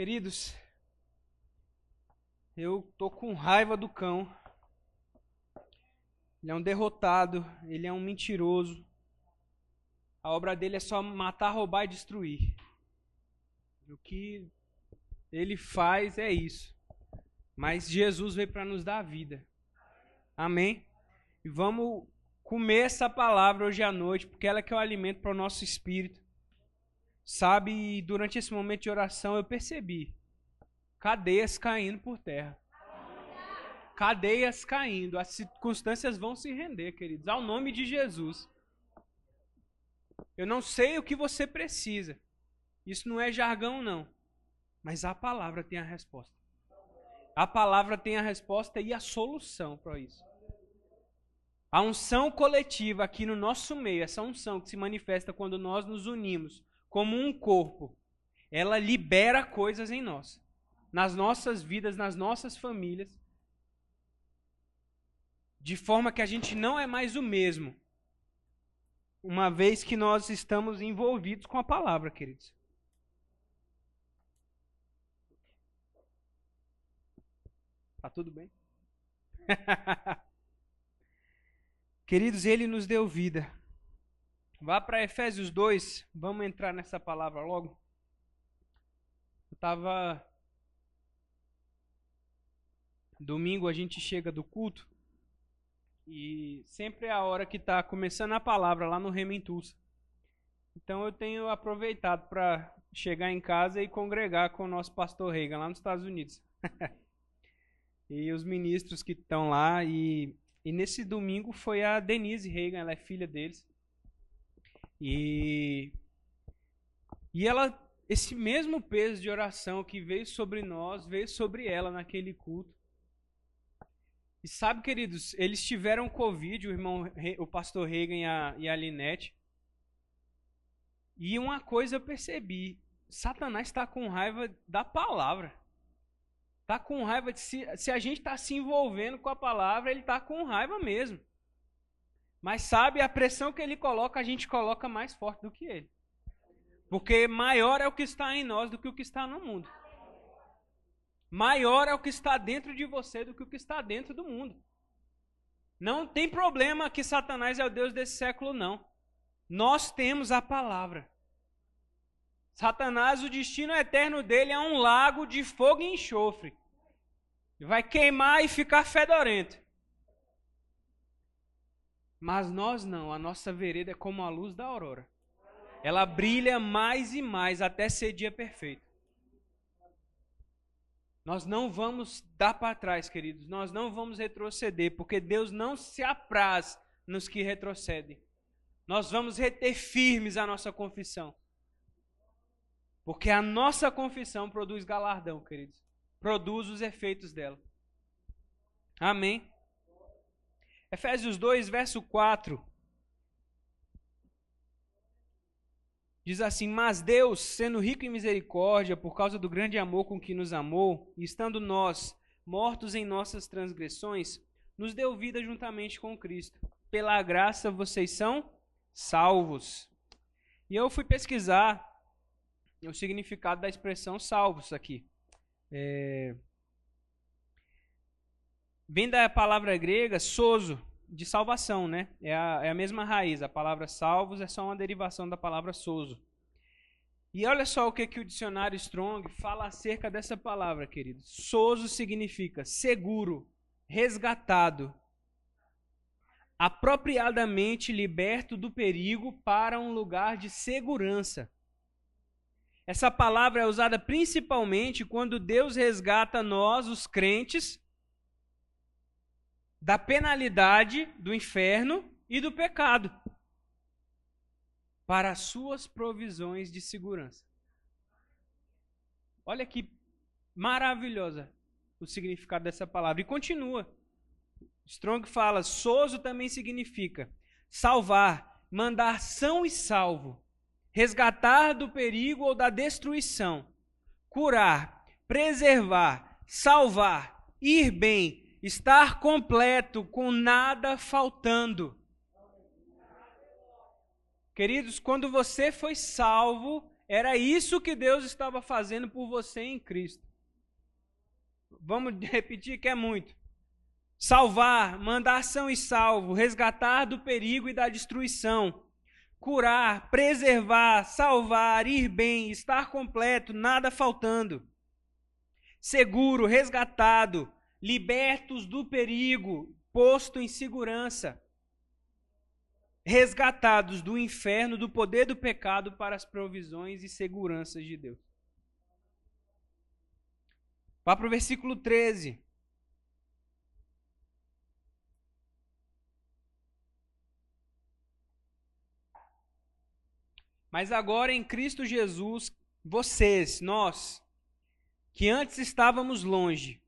Queridos, eu tô com raiva do cão. Ele é um derrotado, ele é um mentiroso. A obra dele é só matar, roubar e destruir. O que ele faz é isso. Mas Jesus veio para nos dar vida. Amém? E vamos comer essa palavra hoje à noite, porque ela é que é o alimento para o nosso espírito. Sabe, durante esse momento de oração eu percebi cadeias caindo por terra. Cadeias caindo, as circunstâncias vão se render, queridos, ao nome de Jesus. Eu não sei o que você precisa. Isso não é jargão, não. Mas a palavra tem a resposta. A palavra tem a resposta e a solução para isso. A unção coletiva aqui no nosso meio, essa unção que se manifesta quando nós nos unimos como um corpo, ela libera coisas em nós, nas nossas vidas, nas nossas famílias, de forma que a gente não é mais o mesmo, uma vez que nós estamos envolvidos com a palavra, queridos. Tá tudo bem? Queridos, ele nos deu vida. Vá para Efésios 2, vamos entrar nessa palavra logo. Eu estava. Domingo a gente chega do culto e sempre é a hora que está começando a palavra lá no Rementus. Então eu tenho aproveitado para chegar em casa e congregar com o nosso pastor Reagan lá nos Estados Unidos. e os ministros que estão lá. E, e nesse domingo foi a Denise Reagan, ela é filha deles. E, e ela, esse mesmo peso de oração que veio sobre nós, veio sobre ela naquele culto. E sabe, queridos, eles tiveram Covid, o irmão, o pastor Reagan e a, e a Linette. E uma coisa eu percebi: Satanás está com raiva da palavra. Está com raiva de se, se a gente está se envolvendo com a palavra, ele está com raiva mesmo. Mas sabe, a pressão que ele coloca, a gente coloca mais forte do que ele. Porque maior é o que está em nós do que o que está no mundo. Maior é o que está dentro de você do que o que está dentro do mundo. Não tem problema que Satanás é o Deus desse século, não. Nós temos a palavra. Satanás, o destino eterno dele é um lago de fogo e enxofre. Vai queimar e ficar fedorento. Mas nós não, a nossa vereda é como a luz da aurora. Ela brilha mais e mais até ser dia perfeito. Nós não vamos dar para trás, queridos. Nós não vamos retroceder, porque Deus não se apraz nos que retrocedem. Nós vamos reter firmes a nossa confissão. Porque a nossa confissão produz galardão, queridos produz os efeitos dela. Amém? Efésios 2, verso 4. Diz assim: Mas Deus, sendo rico em misericórdia, por causa do grande amor com que nos amou, e estando nós mortos em nossas transgressões, nos deu vida juntamente com Cristo. Pela graça vocês são salvos. E eu fui pesquisar o significado da expressão salvos aqui. É... Vem da palavra grega soso, de salvação, né? É a, é a mesma raiz. A palavra salvos é só uma derivação da palavra soso. E olha só o que, que o dicionário Strong fala acerca dessa palavra, querido. Soso significa seguro, resgatado, apropriadamente liberto do perigo para um lugar de segurança. Essa palavra é usada principalmente quando Deus resgata nós, os crentes, da penalidade do inferno e do pecado para as suas provisões de segurança. Olha que maravilhosa o significado dessa palavra. E continua. Strong fala: soso também significa salvar, mandar são e salvo resgatar do perigo ou da destruição, curar, preservar, salvar, ir bem, estar completo, com nada faltando. Queridos, quando você foi salvo, Era isso que Deus estava fazendo por você em Cristo. Vamos repetir que é muito. Salvar, mandar são e salvo, resgatar do perigo e da destruição, curar, preservar, salvar, ir bem, estar completo, nada faltando. Seguro, resgatado, libertos do perigo, posto em segurança resgatados do inferno, do poder do pecado para as provisões e seguranças de Deus. Vá para o versículo 13. Mas agora em Cristo Jesus, vocês, nós, que antes estávamos longe,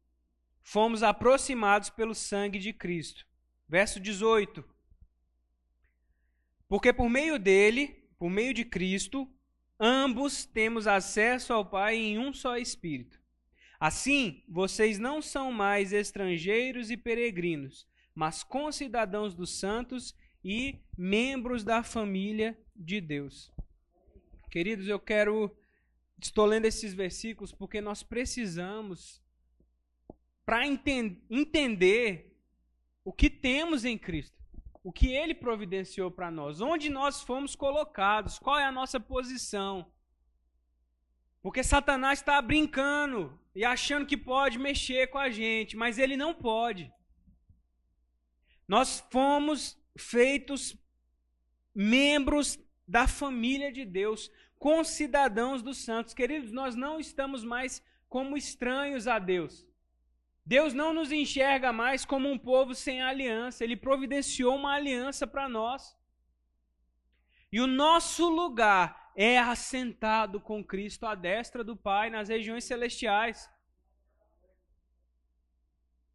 fomos aproximados pelo sangue de Cristo. Verso 18. Porque por meio dele, por meio de Cristo, ambos temos acesso ao Pai em um só Espírito. Assim, vocês não são mais estrangeiros e peregrinos, mas concidadãos dos santos e membros da família de Deus. Queridos, eu quero. Estou lendo esses versículos porque nós precisamos, para enten entender o que temos em Cristo o que ele providenciou para nós, onde nós fomos colocados, qual é a nossa posição. Porque Satanás está brincando e achando que pode mexer com a gente, mas ele não pode. Nós fomos feitos membros da família de Deus, concidadãos dos santos. Queridos, nós não estamos mais como estranhos a Deus. Deus não nos enxerga mais como um povo sem aliança, ele providenciou uma aliança para nós. E o nosso lugar é assentado com Cristo à destra do Pai nas regiões celestiais.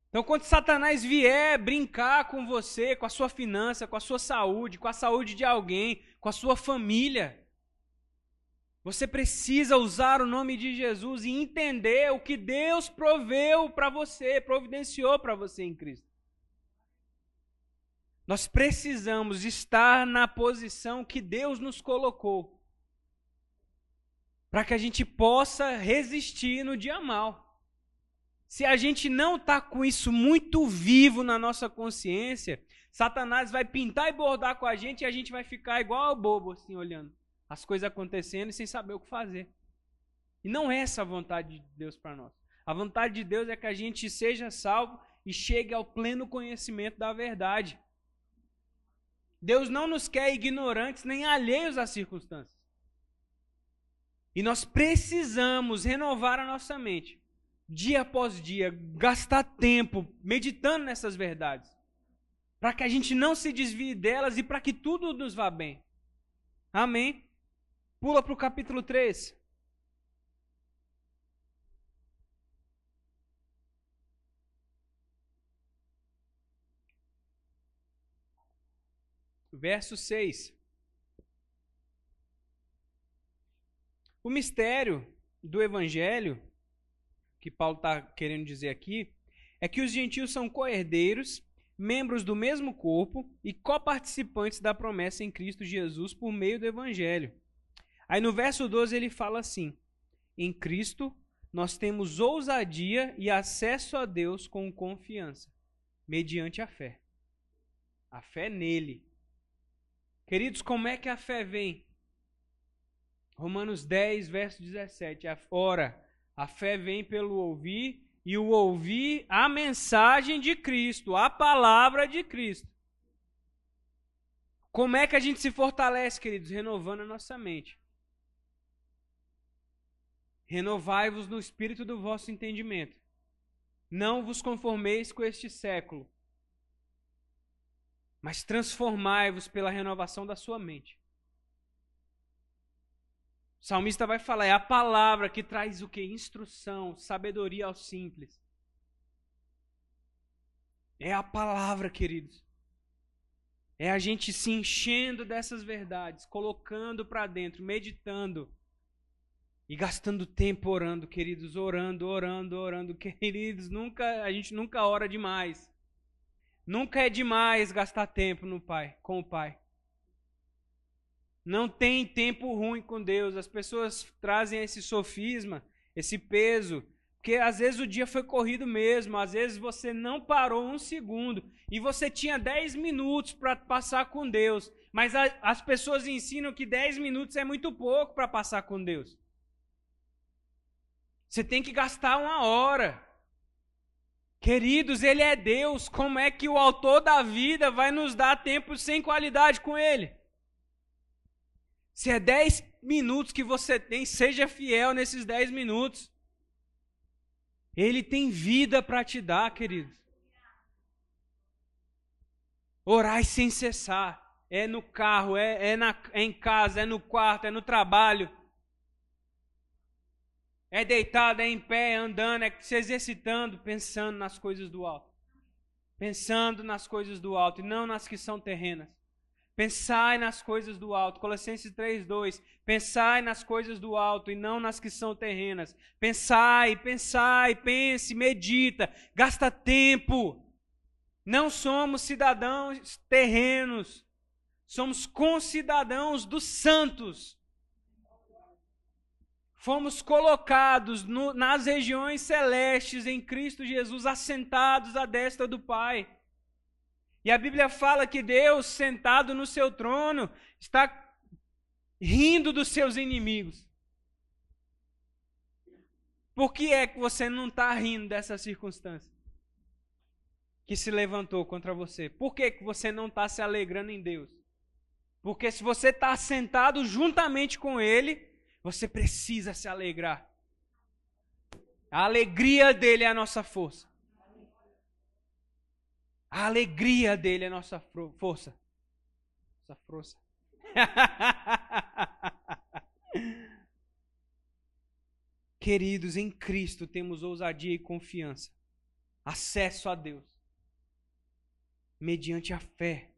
Então, quando Satanás vier brincar com você, com a sua finança, com a sua saúde, com a saúde de alguém, com a sua família, você precisa usar o nome de Jesus e entender o que Deus proveu para você, providenciou para você em Cristo. Nós precisamos estar na posição que Deus nos colocou, para que a gente possa resistir no dia mal. Se a gente não está com isso muito vivo na nossa consciência, Satanás vai pintar e bordar com a gente e a gente vai ficar igual ao bobo, assim, olhando as coisas acontecendo e sem saber o que fazer. E não é essa a vontade de Deus para nós. A vontade de Deus é que a gente seja salvo e chegue ao pleno conhecimento da verdade. Deus não nos quer ignorantes nem alheios às circunstâncias. E nós precisamos renovar a nossa mente, dia após dia, gastar tempo meditando nessas verdades, para que a gente não se desvie delas e para que tudo nos vá bem. Amém? Pula para o capítulo 3. Verso 6. O mistério do evangelho, que Paulo está querendo dizer aqui, é que os gentios são coerdeiros, membros do mesmo corpo e coparticipantes da promessa em Cristo Jesus por meio do evangelho. Aí no verso 12 ele fala assim: Em Cristo nós temos ousadia e acesso a Deus com confiança, mediante a fé. A fé nele. Queridos, como é que a fé vem? Romanos 10, verso 17. Ora, a fé vem pelo ouvir e o ouvir a mensagem de Cristo, a palavra de Cristo. Como é que a gente se fortalece, queridos? Renovando a nossa mente. Renovai-vos no espírito do vosso entendimento. Não vos conformeis com este século, mas transformai-vos pela renovação da sua mente. O salmista vai falar, é a palavra que traz o que? Instrução, sabedoria aos simples. É a palavra, queridos. É a gente se enchendo dessas verdades, colocando para dentro, meditando e gastando tempo orando, queridos, orando, orando, orando, queridos, nunca a gente nunca ora demais. Nunca é demais gastar tempo no Pai, com o Pai. Não tem tempo ruim com Deus. As pessoas trazem esse sofisma, esse peso, porque às vezes o dia foi corrido mesmo, às vezes você não parou um segundo e você tinha 10 minutos para passar com Deus, mas a, as pessoas ensinam que 10 minutos é muito pouco para passar com Deus. Você tem que gastar uma hora. Queridos, Ele é Deus. Como é que o autor da vida vai nos dar tempo sem qualidade com Ele? Se é 10 minutos que você tem, seja fiel nesses 10 minutos. Ele tem vida para te dar, queridos. Orai sem cessar. É no carro, é, é, na, é em casa, é no quarto, é no trabalho. É deitado, é em pé, é andando, é se exercitando, pensando nas coisas do alto. Pensando nas coisas do alto e não nas que são terrenas. Pensai nas coisas do alto. Colossenses 3:2. Pensai nas coisas do alto e não nas que são terrenas. Pensai, pensai, pense, medita, gasta tempo. Não somos cidadãos terrenos. Somos concidadãos dos santos fomos colocados no, nas regiões celestes em Cristo Jesus, assentados à destra do Pai. E a Bíblia fala que Deus, sentado no seu trono, está rindo dos seus inimigos. Por que é que você não está rindo dessa circunstância? Que se levantou contra você. Por que, que você não está se alegrando em Deus? Porque se você está sentado juntamente com Ele, você precisa se alegrar. A alegria dele é a nossa força. A alegria dele é a nossa força. Nossa força. Queridos, em Cristo temos ousadia e confiança, acesso a Deus, mediante a fé.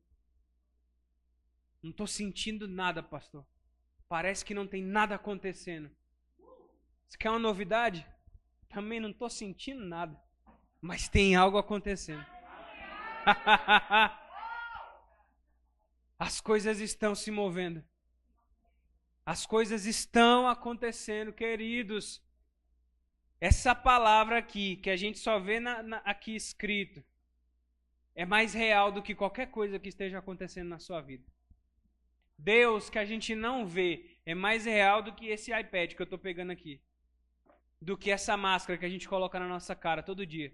Não estou sentindo nada, pastor. Parece que não tem nada acontecendo. Você quer uma novidade? Também não estou sentindo nada. Mas tem algo acontecendo. As coisas estão se movendo. As coisas estão acontecendo, queridos. Essa palavra aqui, que a gente só vê na, na, aqui escrito, é mais real do que qualquer coisa que esteja acontecendo na sua vida. Deus que a gente não vê é mais real do que esse iPad que eu estou pegando aqui. Do que essa máscara que a gente coloca na nossa cara todo dia.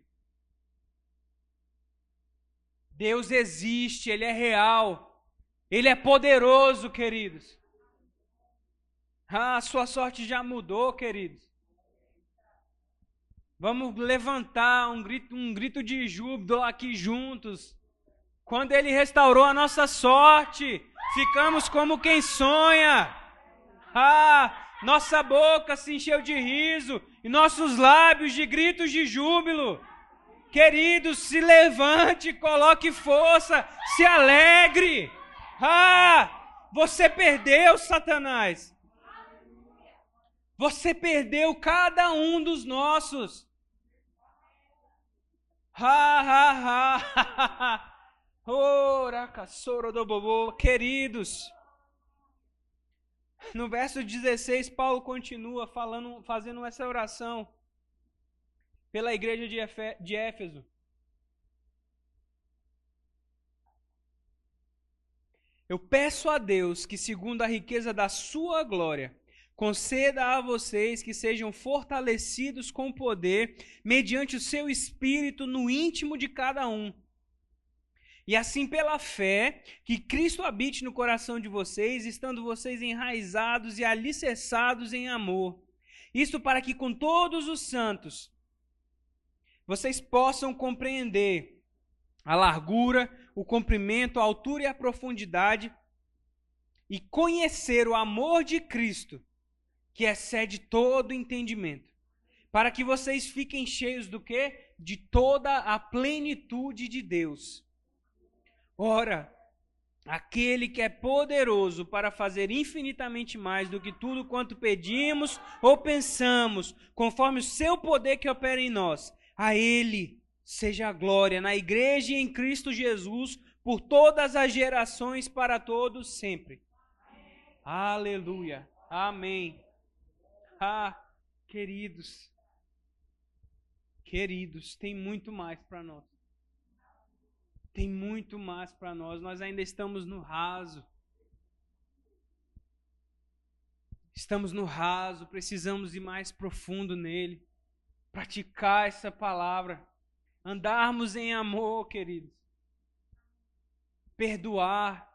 Deus existe, Ele é real. Ele é poderoso, queridos. Ah, a sua sorte já mudou, queridos. Vamos levantar um grito, um grito de júbilo aqui juntos. Quando Ele restaurou a nossa sorte, ficamos como quem sonha. Ah, nossa boca se encheu de riso e nossos lábios de gritos de júbilo. Queridos, se levante, coloque força, se alegre. Ah, você perdeu, Satanás. Você perdeu cada um dos nossos. Ha, ha, ha, ha, ha. Ora, soro do bobo. Queridos, no verso 16, Paulo continua falando, fazendo essa oração pela igreja de, de Éfeso. Eu peço a Deus que, segundo a riqueza da sua glória, conceda a vocês que sejam fortalecidos com poder, mediante o seu espírito no íntimo de cada um e assim, pela fé, que Cristo habite no coração de vocês, estando vocês enraizados e alicerçados em amor. Isto para que com todos os santos vocês possam compreender a largura, o comprimento, a altura e a profundidade e conhecer o amor de Cristo, que excede todo entendimento, para que vocês fiquem cheios do que? De toda a plenitude de Deus. Ora, aquele que é poderoso para fazer infinitamente mais do que tudo quanto pedimos ou pensamos, conforme o seu poder que opera em nós, a ele seja a glória na igreja e em Cristo Jesus por todas as gerações para todos sempre. Aleluia. Amém. Ah, queridos. Queridos, tem muito mais para nós. Tem muito mais para nós. Nós ainda estamos no raso. Estamos no raso, precisamos ir mais profundo nele. Praticar essa palavra. Andarmos em amor, queridos. Perdoar.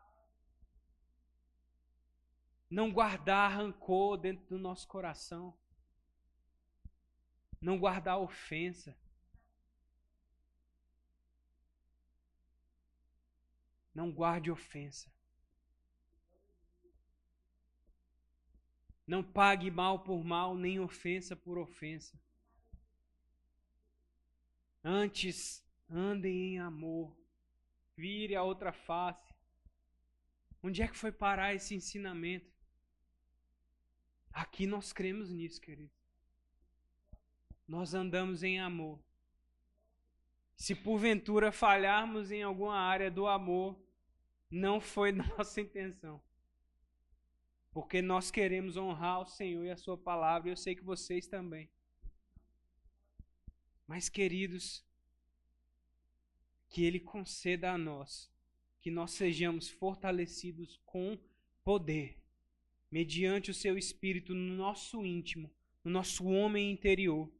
Não guardar rancor dentro do nosso coração. Não guardar ofensa. Não guarde ofensa. Não pague mal por mal, nem ofensa por ofensa. Antes, andem em amor. Vire a outra face. Onde é que foi parar esse ensinamento? Aqui nós cremos nisso, querido. Nós andamos em amor. Se porventura falharmos em alguma área do amor, não foi nossa intenção. Porque nós queremos honrar o Senhor e a Sua palavra, e eu sei que vocês também. Mas, queridos, que Ele conceda a nós que nós sejamos fortalecidos com poder, mediante o Seu Espírito no nosso íntimo, no nosso homem interior,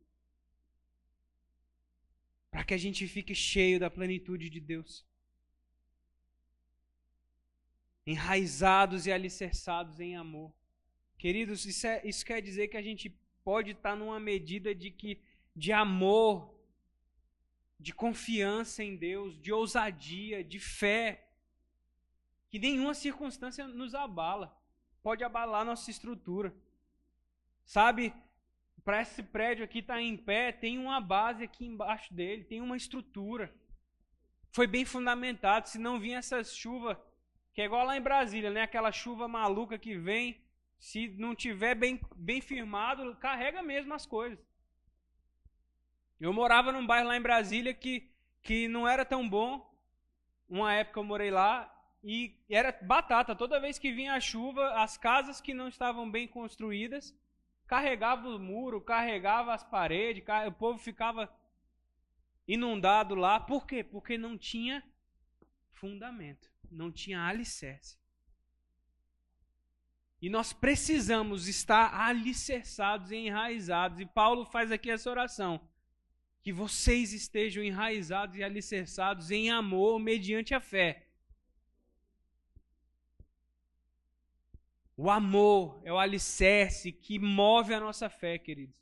para que a gente fique cheio da plenitude de Deus. Enraizados e alicerçados em amor. Queridos, isso, é, isso quer dizer que a gente pode estar numa medida de que de amor, de confiança em Deus, de ousadia, de fé, que nenhuma circunstância nos abala, pode abalar nossa estrutura. Sabe, para esse prédio aqui estar tá em pé, tem uma base aqui embaixo dele, tem uma estrutura. Foi bem fundamentado, se não vinha essa chuva, que é igual lá em Brasília, né? Aquela chuva maluca que vem, se não tiver bem, bem firmado, carrega mesmo as coisas. Eu morava num bairro lá em Brasília que, que não era tão bom. Uma época eu morei lá e era batata. Toda vez que vinha a chuva, as casas que não estavam bem construídas carregavam o muro, carregava as paredes, o povo ficava inundado lá. Por quê? Porque não tinha fundamento, não tinha alicerce. E nós precisamos estar alicerçados e enraizados. E Paulo faz aqui essa oração que vocês estejam enraizados e alicerçados em amor mediante a fé. O amor é o alicerce que move a nossa fé, queridos.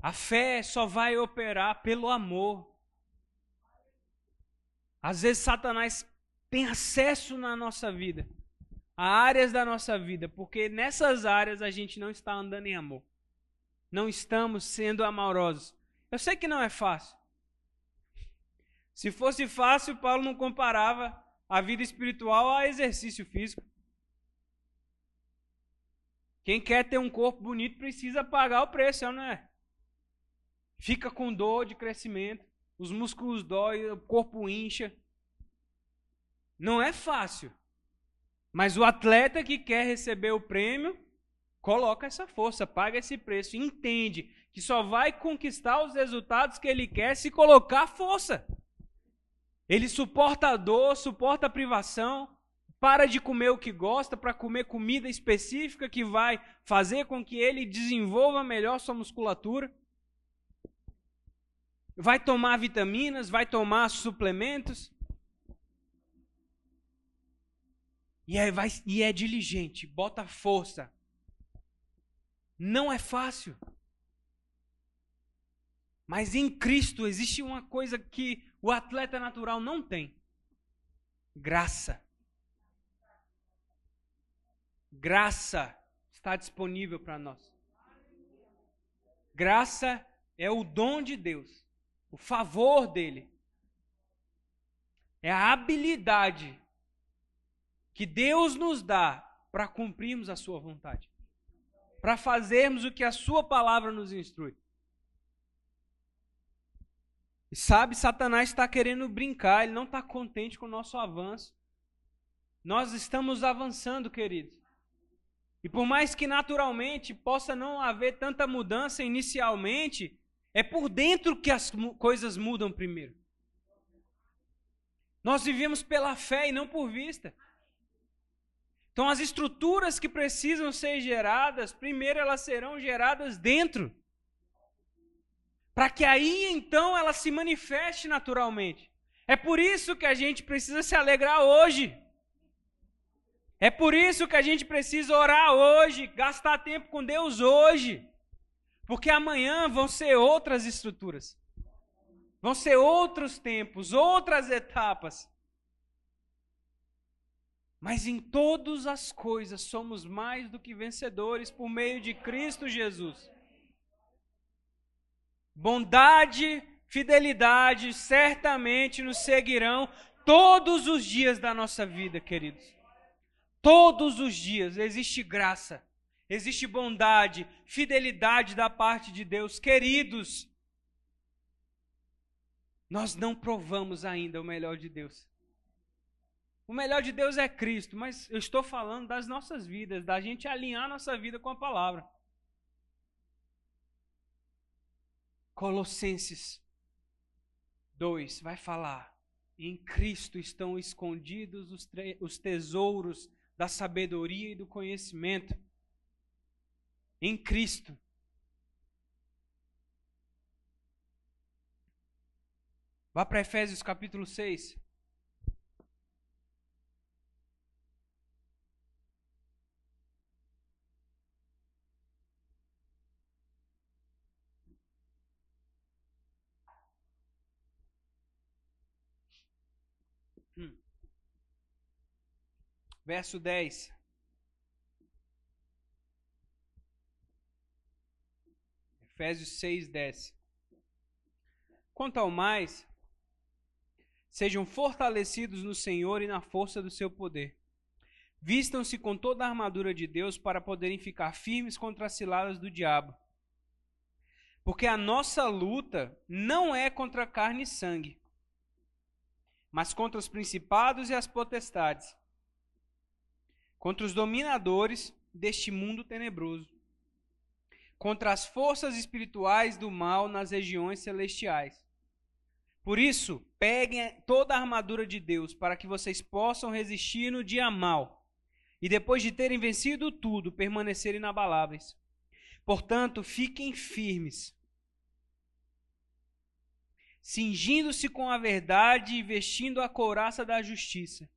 A fé só vai operar pelo amor. Às vezes Satanás tem acesso na nossa vida, a áreas da nossa vida, porque nessas áreas a gente não está andando em amor não estamos sendo amorosos. Eu sei que não é fácil. Se fosse fácil, Paulo não comparava a vida espiritual a exercício físico. Quem quer ter um corpo bonito precisa pagar o preço, não é? Fica com dor de crescimento, os músculos doem, o corpo incha. Não é fácil. Mas o atleta que quer receber o prêmio Coloca essa força, paga esse preço, entende que só vai conquistar os resultados que ele quer se colocar força. Ele suporta a dor, suporta a privação, para de comer o que gosta para comer comida específica que vai fazer com que ele desenvolva melhor sua musculatura. Vai tomar vitaminas, vai tomar suplementos. E, aí vai, e é diligente, bota força não é fácil. Mas em Cristo existe uma coisa que o atleta natural não tem: graça. Graça está disponível para nós. Graça é o dom de Deus, o favor dele. É a habilidade que Deus nos dá para cumprirmos a sua vontade para fazermos o que a Sua palavra nos instrui. E sabe, Satanás está querendo brincar, ele não está contente com o nosso avanço. Nós estamos avançando, queridos. E por mais que naturalmente possa não haver tanta mudança inicialmente, é por dentro que as coisas mudam primeiro. Nós vivemos pela fé e não por vista. Então, as estruturas que precisam ser geradas, primeiro elas serão geradas dentro. Para que aí então ela se manifeste naturalmente. É por isso que a gente precisa se alegrar hoje. É por isso que a gente precisa orar hoje, gastar tempo com Deus hoje. Porque amanhã vão ser outras estruturas. Vão ser outros tempos, outras etapas. Mas em todas as coisas somos mais do que vencedores por meio de Cristo Jesus. Bondade, fidelidade certamente nos seguirão todos os dias da nossa vida, queridos. Todos os dias existe graça, existe bondade, fidelidade da parte de Deus. Queridos, nós não provamos ainda o melhor de Deus. O melhor de Deus é Cristo, mas eu estou falando das nossas vidas, da gente alinhar nossa vida com a palavra. Colossenses 2 vai falar: em Cristo estão escondidos os, os tesouros da sabedoria e do conhecimento. Em Cristo. Vá para Efésios capítulo 6. Verso 10. Efésios 6, 10. Quanto ao mais, Sejam fortalecidos no Senhor e na força do seu poder. Vistam-se com toda a armadura de Deus para poderem ficar firmes contra as ciladas do diabo. Porque a nossa luta não é contra carne e sangue, mas contra os principados e as potestades, contra os dominadores deste mundo tenebroso, contra as forças espirituais do mal nas regiões celestiais. Por isso, peguem toda a armadura de Deus para que vocês possam resistir no dia mal e depois de terem vencido tudo, permanecerem inabaláveis. Portanto, fiquem firmes, cingindo-se com a verdade e vestindo a couraça da justiça.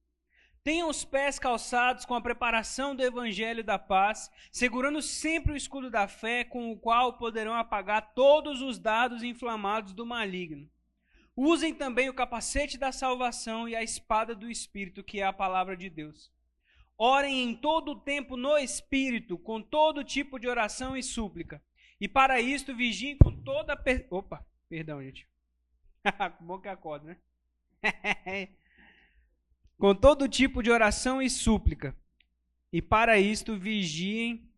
Tenham os pés calçados com a preparação do evangelho da paz, segurando sempre o escudo da fé, com o qual poderão apagar todos os dados inflamados do maligno. Usem também o capacete da salvação e a espada do Espírito, que é a palavra de Deus. Orem em todo o tempo no Espírito, com todo tipo de oração e súplica. E para isto vigiem com toda. Per... Opa, perdão, gente. Bom que acorda, né? com todo tipo de oração e súplica. E para isto vigiem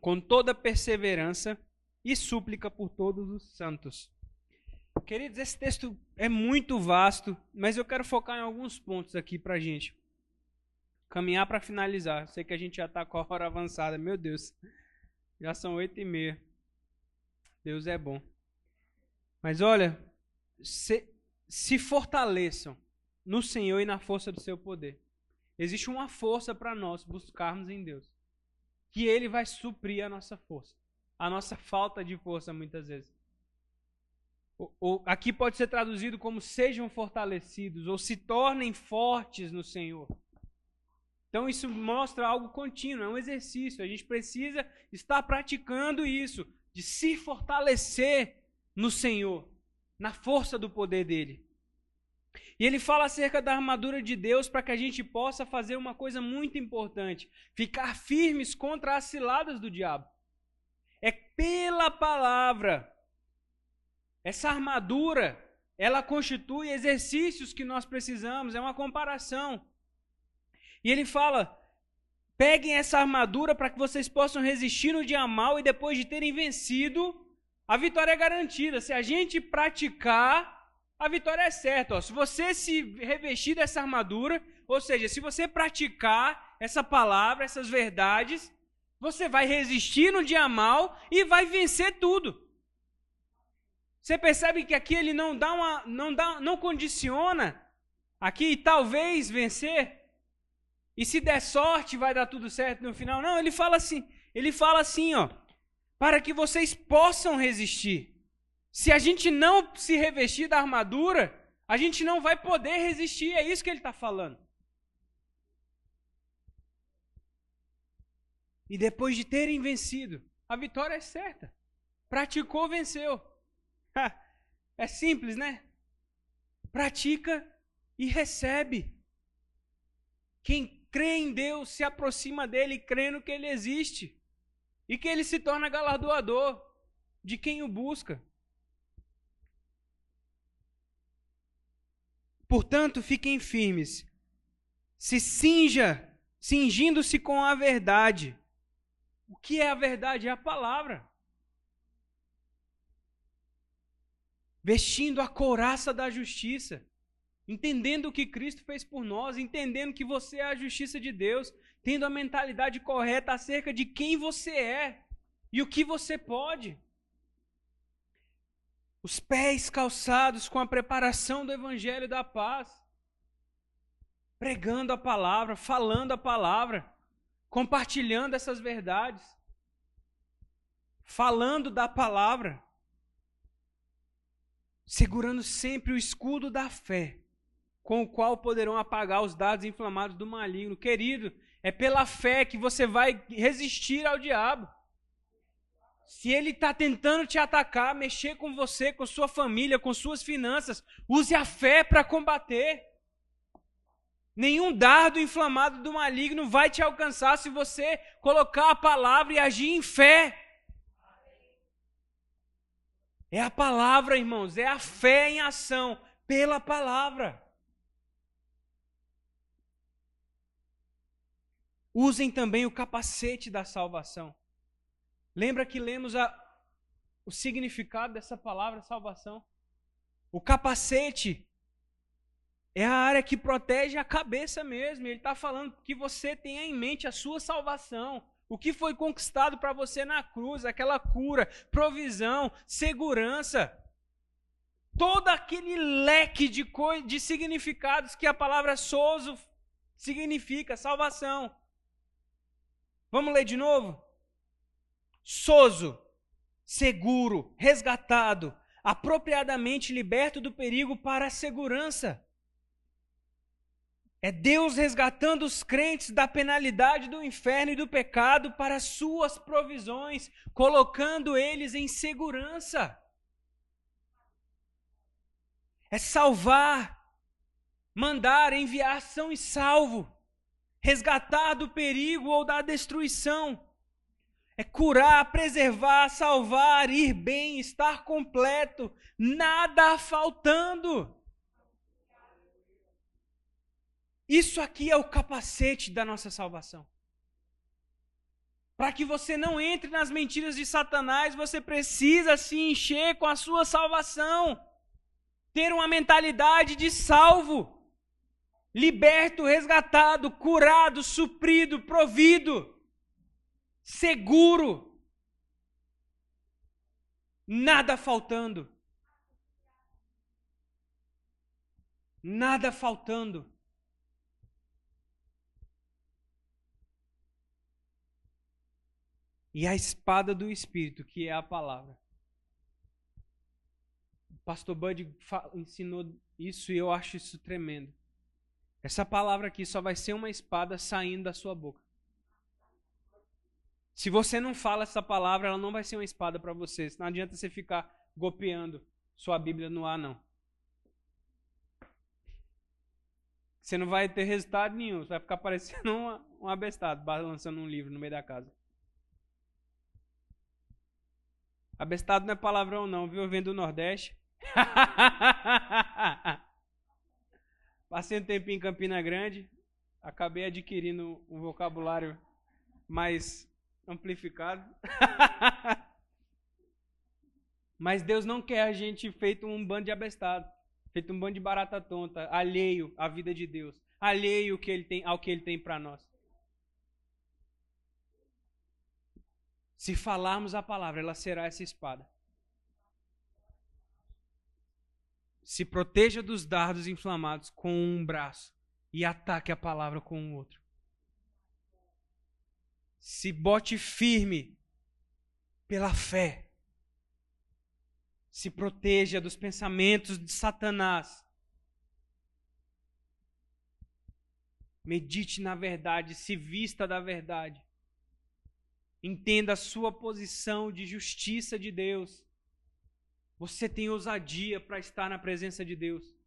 com toda perseverança e súplica por todos os santos Queridos, esse texto é muito vasto, mas eu quero focar em alguns pontos aqui para gente. Caminhar para finalizar. Sei que a gente já está com a hora avançada. Meu Deus, já são oito e meia. Deus é bom. Mas olha, se, se fortaleçam no Senhor e na força do seu poder. Existe uma força para nós buscarmos em Deus. Que Ele vai suprir a nossa força. A nossa falta de força, muitas vezes aqui pode ser traduzido como sejam fortalecidos ou se tornem fortes no Senhor. Então isso mostra algo contínuo, é um exercício. A gente precisa estar praticando isso, de se fortalecer no Senhor, na força do poder dele. E ele fala acerca da armadura de Deus para que a gente possa fazer uma coisa muito importante: ficar firmes contra as ciladas do diabo. É pela palavra essa armadura, ela constitui exercícios que nós precisamos, é uma comparação. E ele fala: peguem essa armadura para que vocês possam resistir no dia mal e depois de terem vencido, a vitória é garantida. Se a gente praticar, a vitória é certa. Ó. Se você se revestir dessa armadura, Ou seja, se você praticar essa palavra, essas verdades, você vai resistir no dia mal e vai vencer tudo. Você percebe que aqui ele não dá uma, não dá, não condiciona aqui talvez vencer. E se der sorte vai dar tudo certo no final. Não, ele fala assim, ele fala assim, ó, para que vocês possam resistir. Se a gente não se revestir da armadura, a gente não vai poder resistir. É isso que ele está falando. E depois de terem vencido, a vitória é certa. Praticou, venceu. É simples, né? Pratica e recebe. Quem crê em Deus se aproxima dele crendo que ele existe e que ele se torna galardoador de quem o busca. Portanto, fiquem firmes. Se cinja, cingindo-se com a verdade. O que é a verdade? É a palavra. Vestindo a couraça da justiça. Entendendo o que Cristo fez por nós, entendendo que você é a justiça de Deus, tendo a mentalidade correta acerca de quem você é e o que você pode. Os pés calçados com a preparação do Evangelho da paz, pregando a palavra, falando a palavra, compartilhando essas verdades, falando da palavra, segurando sempre o escudo da fé, com o qual poderão apagar os dados inflamados do maligno. Querido, é pela fé que você vai resistir ao diabo. Se ele está tentando te atacar, mexer com você, com sua família, com suas finanças, use a fé para combater. Nenhum dardo inflamado do maligno vai te alcançar se você colocar a palavra e agir em fé. É a palavra, irmãos, é a fé em ação pela palavra. Usem também o capacete da salvação. Lembra que lemos a, o significado dessa palavra salvação? O capacete é a área que protege a cabeça mesmo. Ele está falando que você tenha em mente a sua salvação. O que foi conquistado para você na cruz, aquela cura, provisão, segurança. Todo aquele leque de, de significados que a palavra sozo significa, salvação. Vamos ler de novo? Soso, seguro, resgatado, apropriadamente liberto do perigo para a segurança. É Deus resgatando os crentes da penalidade do inferno e do pecado para suas provisões, colocando eles em segurança. É salvar, mandar, enviar são e salvo, resgatar do perigo ou da destruição é curar, preservar, salvar, ir bem, estar completo, nada faltando. Isso aqui é o capacete da nossa salvação. Para que você não entre nas mentiras de Satanás, você precisa se encher com a sua salvação. Ter uma mentalidade de salvo, liberto, resgatado, curado, suprido, provido seguro, nada faltando. Nada faltando. E a espada do Espírito, que é a palavra. O pastor Bud ensinou isso e eu acho isso tremendo. Essa palavra aqui só vai ser uma espada saindo da sua boca. Se você não fala essa palavra, ela não vai ser uma espada para você. Não adianta você ficar golpeando sua Bíblia no ar, não. Você não vai ter resultado nenhum. Você vai ficar parecendo uma, um abestado, balançando um livro no meio da casa. Abestado não é palavrão, não, viu? Eu venho do Nordeste. Passei um tempinho em Campina Grande. Acabei adquirindo um vocabulário mais amplificado. Mas Deus não quer a gente feito um bando de abestado, feito um bando de barata tonta, alheio à vida de Deus. alheio ao que ele tem, ao que ele tem para nós. Se falarmos a palavra, ela será essa espada. Se proteja dos dardos inflamados com um braço e ataque a palavra com o outro. Se bote firme pela fé. Se proteja dos pensamentos de Satanás. Medite na verdade, se vista da verdade. Entenda a sua posição de justiça de Deus. Você tem ousadia para estar na presença de Deus.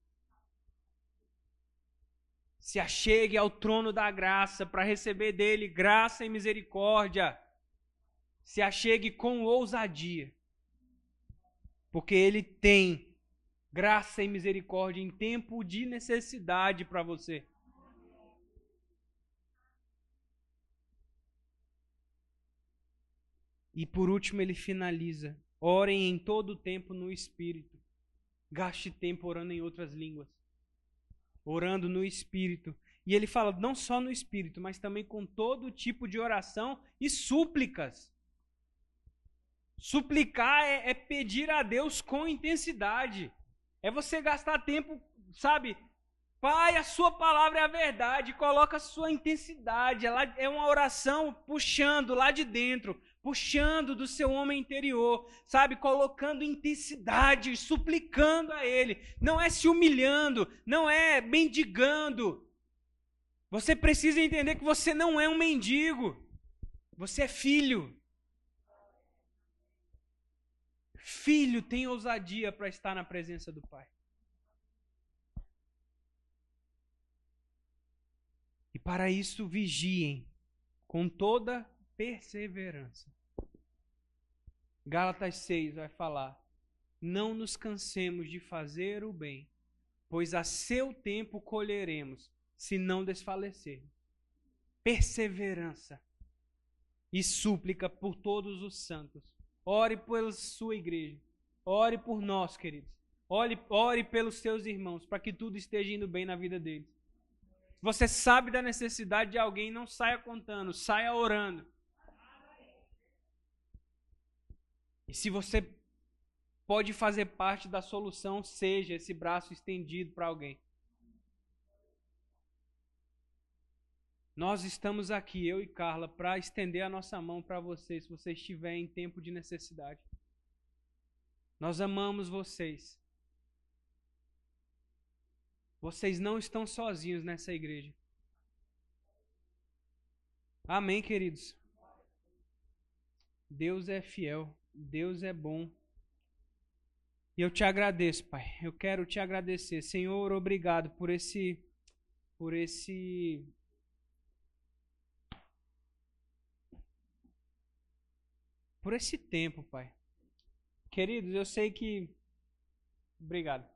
Se achegue ao trono da graça para receber dele graça e misericórdia. Se achegue com ousadia. Porque ele tem graça e misericórdia em tempo de necessidade para você. E por último ele finaliza: orem em todo o tempo no Espírito. Gaste tempo orando em outras línguas. Orando no Espírito. E ele fala não só no Espírito, mas também com todo tipo de oração e súplicas. Suplicar é, é pedir a Deus com intensidade. É você gastar tempo, sabe? Pai, a sua palavra é a verdade. Coloca a sua intensidade. Ela é uma oração puxando lá de dentro puxando do seu homem interior, sabe, colocando intensidade, suplicando a Ele. Não é se humilhando, não é mendigando. Você precisa entender que você não é um mendigo, você é filho. Filho tem ousadia para estar na presença do Pai. E para isso vigiem com toda perseverança. Gálatas 6 vai falar: Não nos cansemos de fazer o bem, pois a seu tempo colheremos, se não desfalecer. Perseverança e súplica por todos os santos. Ore pela sua igreja. Ore por nós, queridos. Ore, ore pelos seus irmãos, para que tudo esteja indo bem na vida deles. Você sabe da necessidade de alguém, não saia contando, saia orando. E se você pode fazer parte da solução, seja esse braço estendido para alguém. Nós estamos aqui, eu e Carla, para estender a nossa mão para vocês, se você estiver em tempo de necessidade. Nós amamos vocês. Vocês não estão sozinhos nessa igreja. Amém, queridos? Deus é fiel. Deus é bom. E eu te agradeço, Pai. Eu quero te agradecer. Senhor, obrigado por esse por esse por esse tempo, Pai. Queridos, eu sei que obrigado.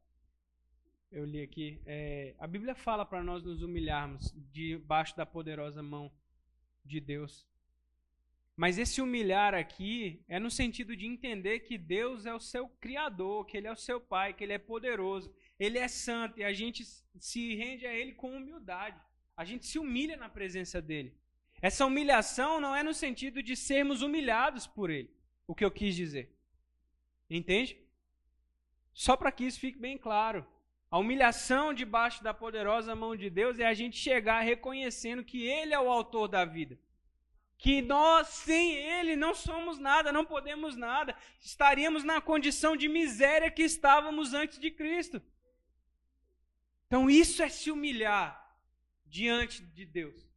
Eu li aqui. É, a Bíblia fala para nós nos humilharmos debaixo da poderosa mão de Deus. Mas esse humilhar aqui é no sentido de entender que Deus é o seu criador, que ele é o seu pai, que ele é poderoso, ele é santo e a gente se rende a ele com humildade. A gente se humilha na presença dele. Essa humilhação não é no sentido de sermos humilhados por ele, o que eu quis dizer. Entende? Só para que isso fique bem claro. A humilhação debaixo da poderosa mão de Deus é a gente chegar reconhecendo que ele é o autor da vida que nós sem Ele não somos nada, não podemos nada, estaríamos na condição de miséria que estávamos antes de Cristo. Então isso é se humilhar diante de Deus.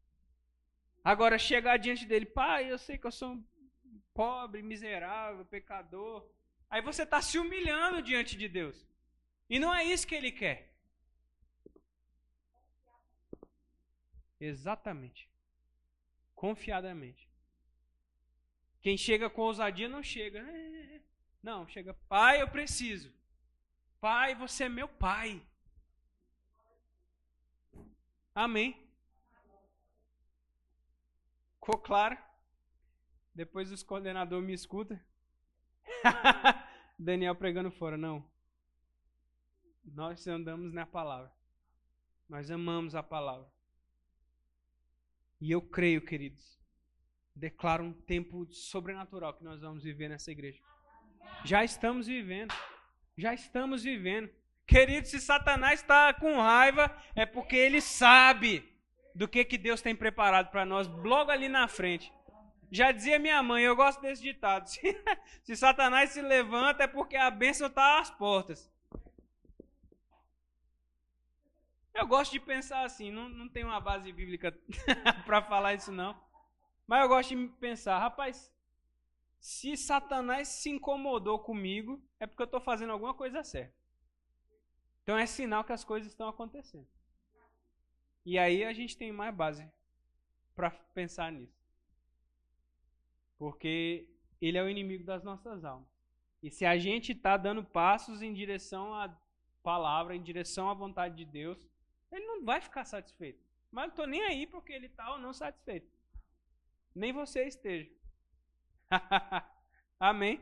Agora chegar diante dele, pai, eu sei que eu sou pobre, miserável, pecador. Aí você está se humilhando diante de Deus. E não é isso que ele quer. Exatamente confiadamente. Quem chega com ousadia não chega. É, não, chega, pai, eu preciso. Pai, você é meu pai. Amém. Ficou claro? Depois os coordenadores me escutam. Daniel pregando fora. Não. Nós andamos na palavra. Nós amamos a palavra. E eu creio, queridos, declaro um tempo sobrenatural que nós vamos viver nessa igreja. Já estamos vivendo. Já estamos vivendo. Querido, se Satanás está com raiva, é porque ele sabe do que, que Deus tem preparado para nós logo ali na frente. Já dizia minha mãe, eu gosto desse ditado: se, se Satanás se levanta, é porque a bênção está às portas. Eu gosto de pensar assim, não, não tenho uma base bíblica para falar isso não. Mas eu gosto de pensar, rapaz, se Satanás se incomodou comigo, é porque eu estou fazendo alguma coisa certa. Então é sinal que as coisas estão acontecendo. E aí a gente tem mais base para pensar nisso. Porque ele é o inimigo das nossas almas. E se a gente está dando passos em direção à palavra, em direção à vontade de Deus, ele não vai ficar satisfeito. Mas não estou nem aí porque ele está ou não satisfeito. Nem você esteja. Amém?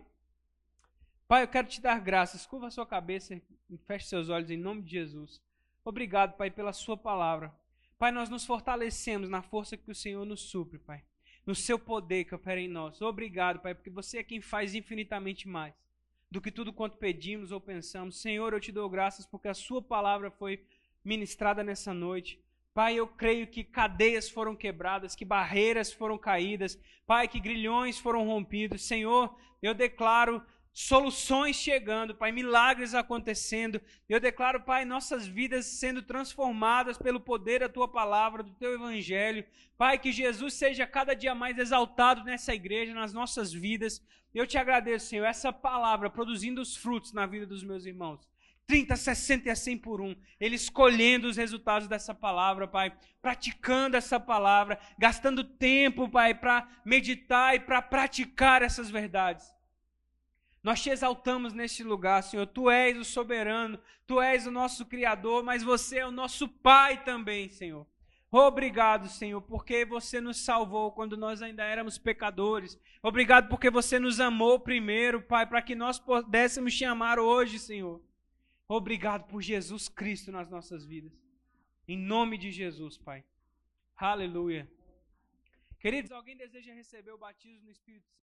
Pai, eu quero te dar graças. Curva sua cabeça e feche seus olhos em nome de Jesus. Obrigado, Pai, pela sua palavra. Pai, nós nos fortalecemos na força que o Senhor nos supre, Pai. No seu poder que opera em nós. Obrigado, Pai, porque você é quem faz infinitamente mais do que tudo quanto pedimos ou pensamos. Senhor, eu te dou graças porque a sua palavra foi ministrada nessa noite. Pai, eu creio que cadeias foram quebradas, que barreiras foram caídas, Pai, que grilhões foram rompidos. Senhor, eu declaro soluções chegando, Pai, milagres acontecendo. Eu declaro, Pai, nossas vidas sendo transformadas pelo poder da tua palavra, do teu evangelho. Pai, que Jesus seja cada dia mais exaltado nessa igreja, nas nossas vidas. Eu te agradeço, Senhor, essa palavra produzindo os frutos na vida dos meus irmãos. 30, 60 e a 100 por um. Ele escolhendo os resultados dessa palavra, Pai. Praticando essa palavra. Gastando tempo, Pai, para meditar e para praticar essas verdades. Nós te exaltamos neste lugar, Senhor. Tu és o soberano, tu és o nosso Criador, mas você é o nosso Pai também, Senhor. Obrigado, Senhor, porque você nos salvou quando nós ainda éramos pecadores. Obrigado porque você nos amou primeiro, Pai, para que nós pudéssemos te amar hoje, Senhor. Obrigado por Jesus Cristo nas nossas vidas. Em nome de Jesus, Pai. Aleluia. Queridos, alguém deseja receber o batismo no Espírito Santo?